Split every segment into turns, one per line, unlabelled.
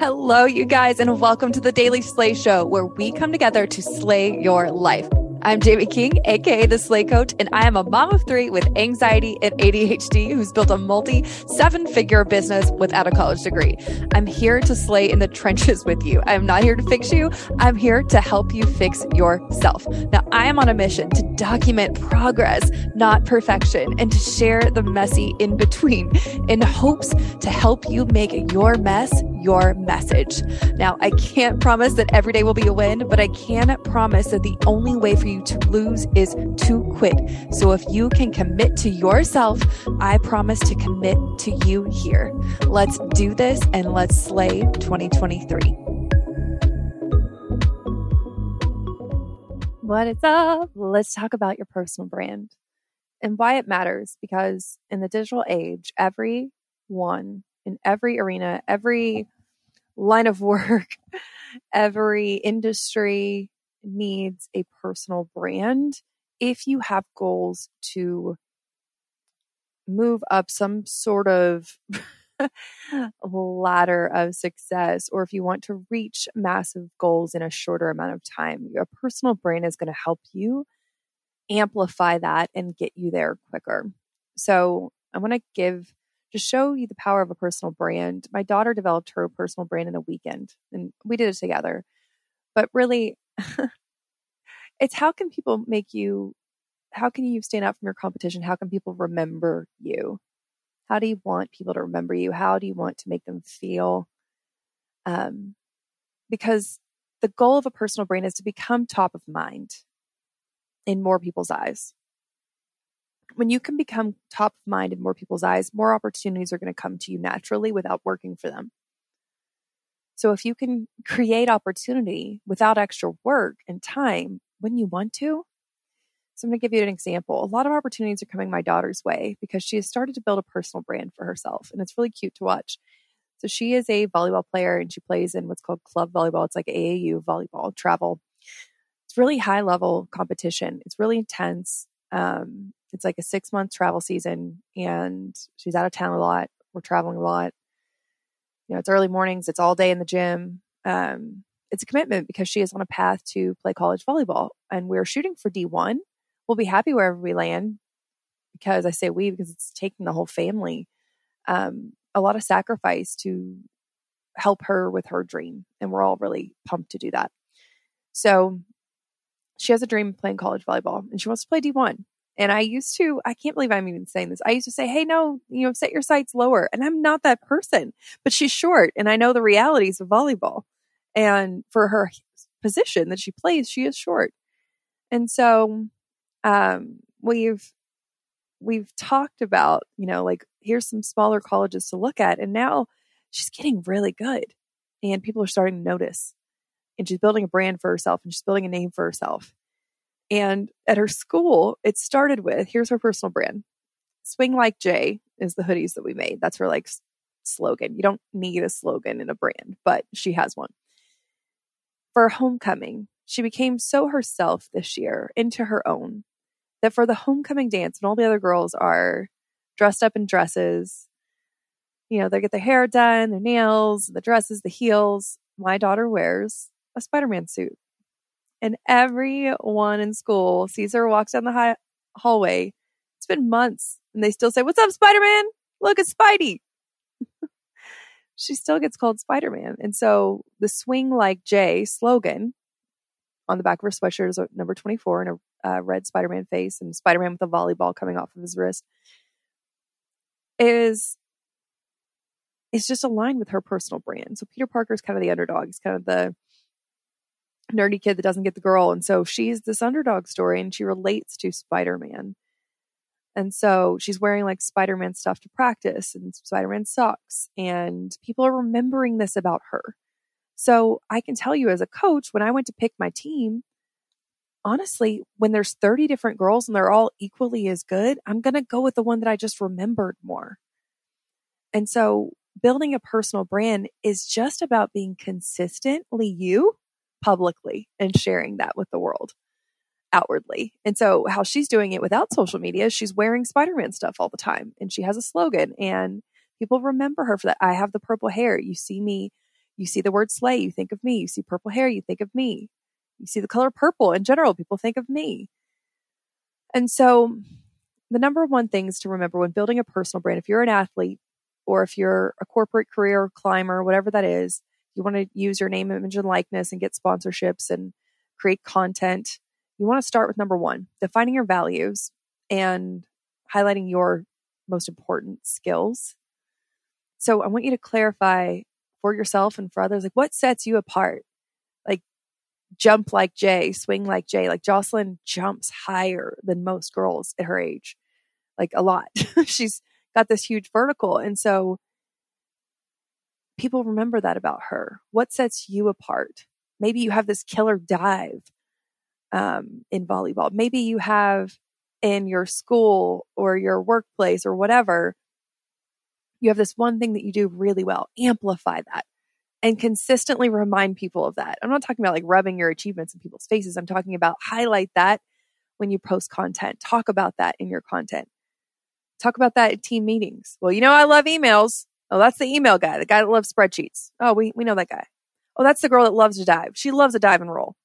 Hello, you guys, and welcome to the Daily Slay Show, where we come together to slay your life. I'm Jamie King, aka the Slay Coach, and I am a mom of three with anxiety and ADHD who's built a multi seven figure business without a college degree. I'm here to slay in the trenches with you. I'm not here to fix you, I'm here to help you fix yourself. Now, I am on a mission to document progress, not perfection, and to share the messy in between in hopes to help you make your mess your message. Now, I can't promise that every day will be a win, but I can promise that the only way for you to lose is to quit. So if you can commit to yourself, I promise to commit to you here. Let's do this and let's slay 2023. What is up? Let's talk about your personal brand and why it matters because in the digital age, everyone in every arena, every line of work, every industry needs a personal brand. If you have goals to move up some sort of ladder of success or if you want to reach massive goals in a shorter amount of time your personal brand is going to help you amplify that and get you there quicker. So i want to give to show you the power of a personal brand. My daughter developed her personal brand in a weekend and we did it together. But really, it's how can people make you, how can you stand out from your competition? How can people remember you? How do you want people to remember you? How do you want to make them feel? Um, because the goal of a personal brand is to become top of mind in more people's eyes when you can become top of mind in more people's eyes, more opportunities are going to come to you naturally without working for them. So if you can create opportunity without extra work and time when you want to, so I'm going to give you an example. A lot of opportunities are coming my daughter's way because she has started to build a personal brand for herself, and it's really cute to watch. So she is a volleyball player and she plays in what's called club volleyball. It's like AAU volleyball travel. It's really high level competition. It's really intense. Um, it's like a six month travel season and she's out of town a lot. We're traveling a lot. You know, it's early mornings, it's all day in the gym. Um, it's a commitment because she is on a path to play college volleyball and we're shooting for D1. We'll be happy wherever we land because I say we because it's taking the whole family um, a lot of sacrifice to help her with her dream. And we're all really pumped to do that. So she has a dream of playing college volleyball and she wants to play D1. And I used to, I can't believe I'm even saying this. I used to say, Hey, no, you know, set your sights lower. And I'm not that person, but she's short and I know the realities of volleyball. And for her position that she plays, she is short. And so, um, we've, we've talked about, you know, like here's some smaller colleges to look at. And now she's getting really good and people are starting to notice and she's building a brand for herself and she's building a name for herself. And at her school, it started with here's her personal brand Swing Like Jay is the hoodies that we made. That's her like slogan. You don't need a slogan in a brand, but she has one. For homecoming, she became so herself this year into her own that for the homecoming dance, when all the other girls are dressed up in dresses, you know, they get their hair done, their nails, the dresses, the heels. My daughter wears a Spider Man suit and everyone in school sees her walks down the hallway. It's been months and they still say, What's up, Spider Man? Look, it's Spidey. she still gets called Spider Man. And so the swing like Jay slogan on the back of her sweatshirt is number 24 and a uh, red Spider Man face and Spider Man with a volleyball coming off of his wrist is is just aligned with her personal brand. So Peter Parker is kind of the underdog. He's kind of the nerdy kid that doesn't get the girl. And so she's this underdog story and she relates to Spider Man. And so she's wearing like Spider Man stuff to practice and Spider Man socks. And people are remembering this about her. So I can tell you as a coach, when I went to pick my team, honestly, when there's 30 different girls and they're all equally as good, I'm going to go with the one that I just remembered more. And so building a personal brand is just about being consistently you publicly and sharing that with the world outwardly. And so how she's doing it without social media, she's wearing Spider-Man stuff all the time and she has a slogan and people remember her for that. I have the purple hair. You see me You see the word slay, you think of me. You see purple hair, you think of me. You see the color purple in general, people think of me. And so, the number one things to remember when building a personal brand, if you're an athlete or if you're a corporate career climber, whatever that is, you want to use your name, image, and likeness and get sponsorships and create content. You want to start with number one, defining your values and highlighting your most important skills. So I want you to clarify for yourself and for others, like what sets you apart? Like jump like Jay, swing like Jay. Like Jocelyn jumps higher than most girls at her age, like a lot. She's got this huge vertical. And so people remember that about her. What sets you apart? Maybe you have this killer dive um, in volleyball. Maybe you have in your school or your workplace or whatever, you have this one thing that you do really well. Amplify that and consistently remind people of that. I'm not talking about like rubbing your achievements in people's faces. I'm talking about highlight that when you post content. Talk about that in your content. Talk about that at team meetings. Well, you know, I love emails. Oh, that's the email guy, the guy that loves spreadsheets. Oh, we, we know that guy. Oh, that's the girl that loves to dive. She loves a dive and roll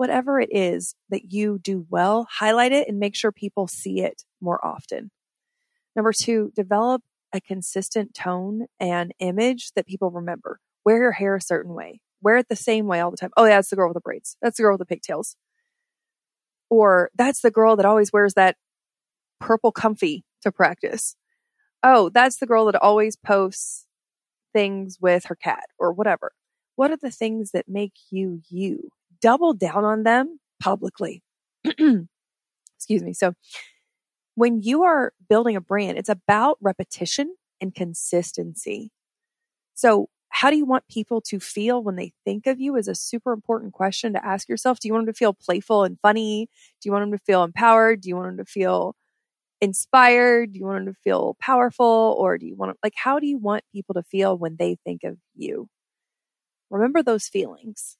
whatever it is that you do well, highlight it and make sure people see it more often. Number two, develop a consistent tone and image that people remember. Wear your hair a certain way. Wear it the same way all the time. Oh, yeah, that's the girl with the braids. That's the girl with the pigtails. Or that's the girl that always wears that purple comfy to practice. Oh, that's the girl that always posts things with her cat or whatever. What are the things that make you you? double down on them publicly. Excuse me. So when you are building a brand, it's about repetition and consistency. So how do you want people to feel when they think of you is a super important question to ask yourself. Do you want them to feel playful and funny? Do you want them to feel empowered? Do you want them to feel inspired? Do you want them to feel powerful? Or do you want to, like, how do you want people to feel when they think of you? Remember those feelings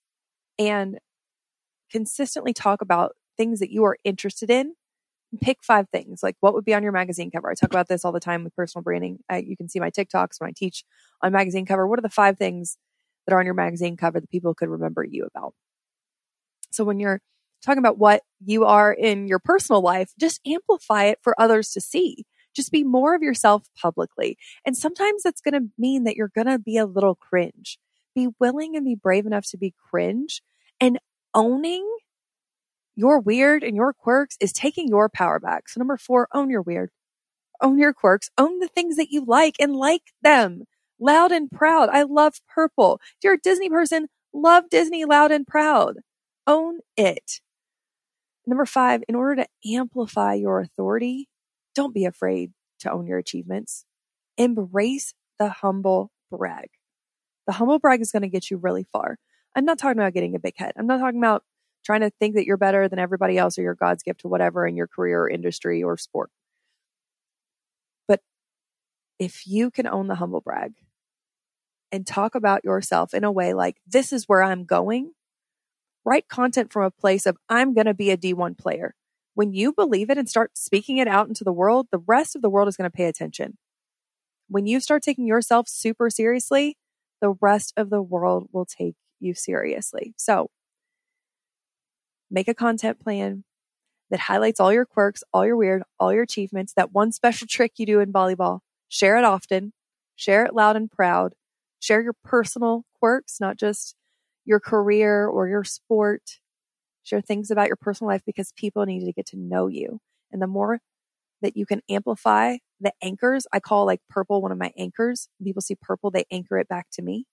and consistently talk about things that you are interested in. Pick five things. Like what would be on your magazine cover? I talk about this all the time with personal branding. I, you can see my TikToks when I teach on magazine cover. What are the five things that are on your magazine cover that people could remember you about? So when you're talking about what you are in your personal life, just amplify it for others to see. Just be more of yourself publicly. And sometimes that's going to mean that you're going to be a little cringe. Be willing and be brave enough to be cringe and owning your weird and your quirks is taking your power back. So number four, own your weird, own your quirks, own the things that you like and like them loud and proud. I love purple. If you're a Disney person, love Disney loud and proud. Own it. Number five, in order to amplify your authority, don't be afraid to own your achievements. Embrace the humble brag. The humble brag is going to get you really far. I'm not talking about getting a big head. I'm not talking about trying to think that you're better than everybody else or you're God's gift to whatever in your career or industry or sport. But if you can own the humble brag and talk about yourself in a way like, this is where I'm going, write content from a place of, I'm going to be a D1 player. When you believe it and start speaking it out into the world, the rest of the world is going to pay attention. When you start taking yourself super seriously, the rest of the world will take you seriously. So make a content plan that highlights all your quirks, all your weird, all your achievements, that one special trick you do in volleyball. Share it often, share it loud and proud, share your personal quirks, not just your career or your sport. Share things about your personal life because people need to get to know you. And the more that you can amplify the anchors, I call like purple one of my anchors. When people see purple, they anchor it back to me.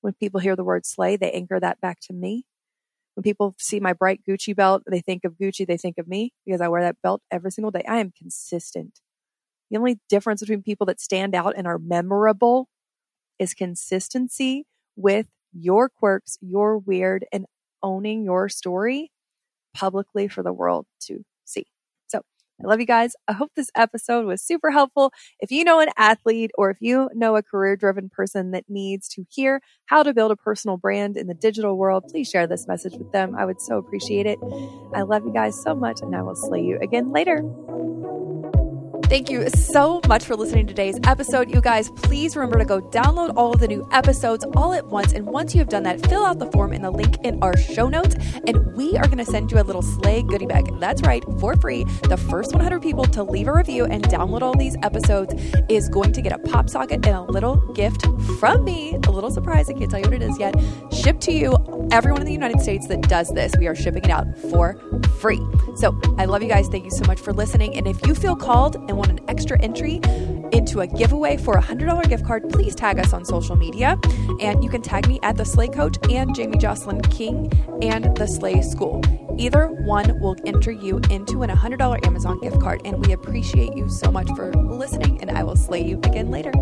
When people hear the word slay, they anchor that back to me. When people see my bright Gucci belt, they think of Gucci, they think of me because I wear that belt every single day. I am consistent. The only difference between people that stand out and are memorable is consistency with your quirks, your weird, and owning your story publicly for the world to see. So I love you guys. I hope this episode was super helpful. If you know an athlete or if you know a career driven person that needs to hear how to build a personal brand in the digital world, please share this message with them. I would so appreciate it. I love you guys so much and I will slay you again later. Thank you so much for listening to today's episode. You guys, please remember to go download all of the new episodes all at once. And once you have done that, fill out the form in the link in our show notes. And we are going to send you a little slay goodie bag. That's right, for free. The first 100 people to leave a review and download all these episodes is going to get a pop socket and a little gift from me. A little surprise. I can't tell you what it is yet. Shipped to you. Everyone in the United States that does this, we are shipping it out for free. So I love you guys. Thank you so much for listening. And if you feel called and want an extra entry into a giveaway for a $100 gift card, please tag us on social media. And you can tag me at The Slay Coach and Jamie Jocelyn King and The Slay School. Either one will enter you into an $100 Amazon gift card. And we appreciate you so much for listening, and I will slay you again later.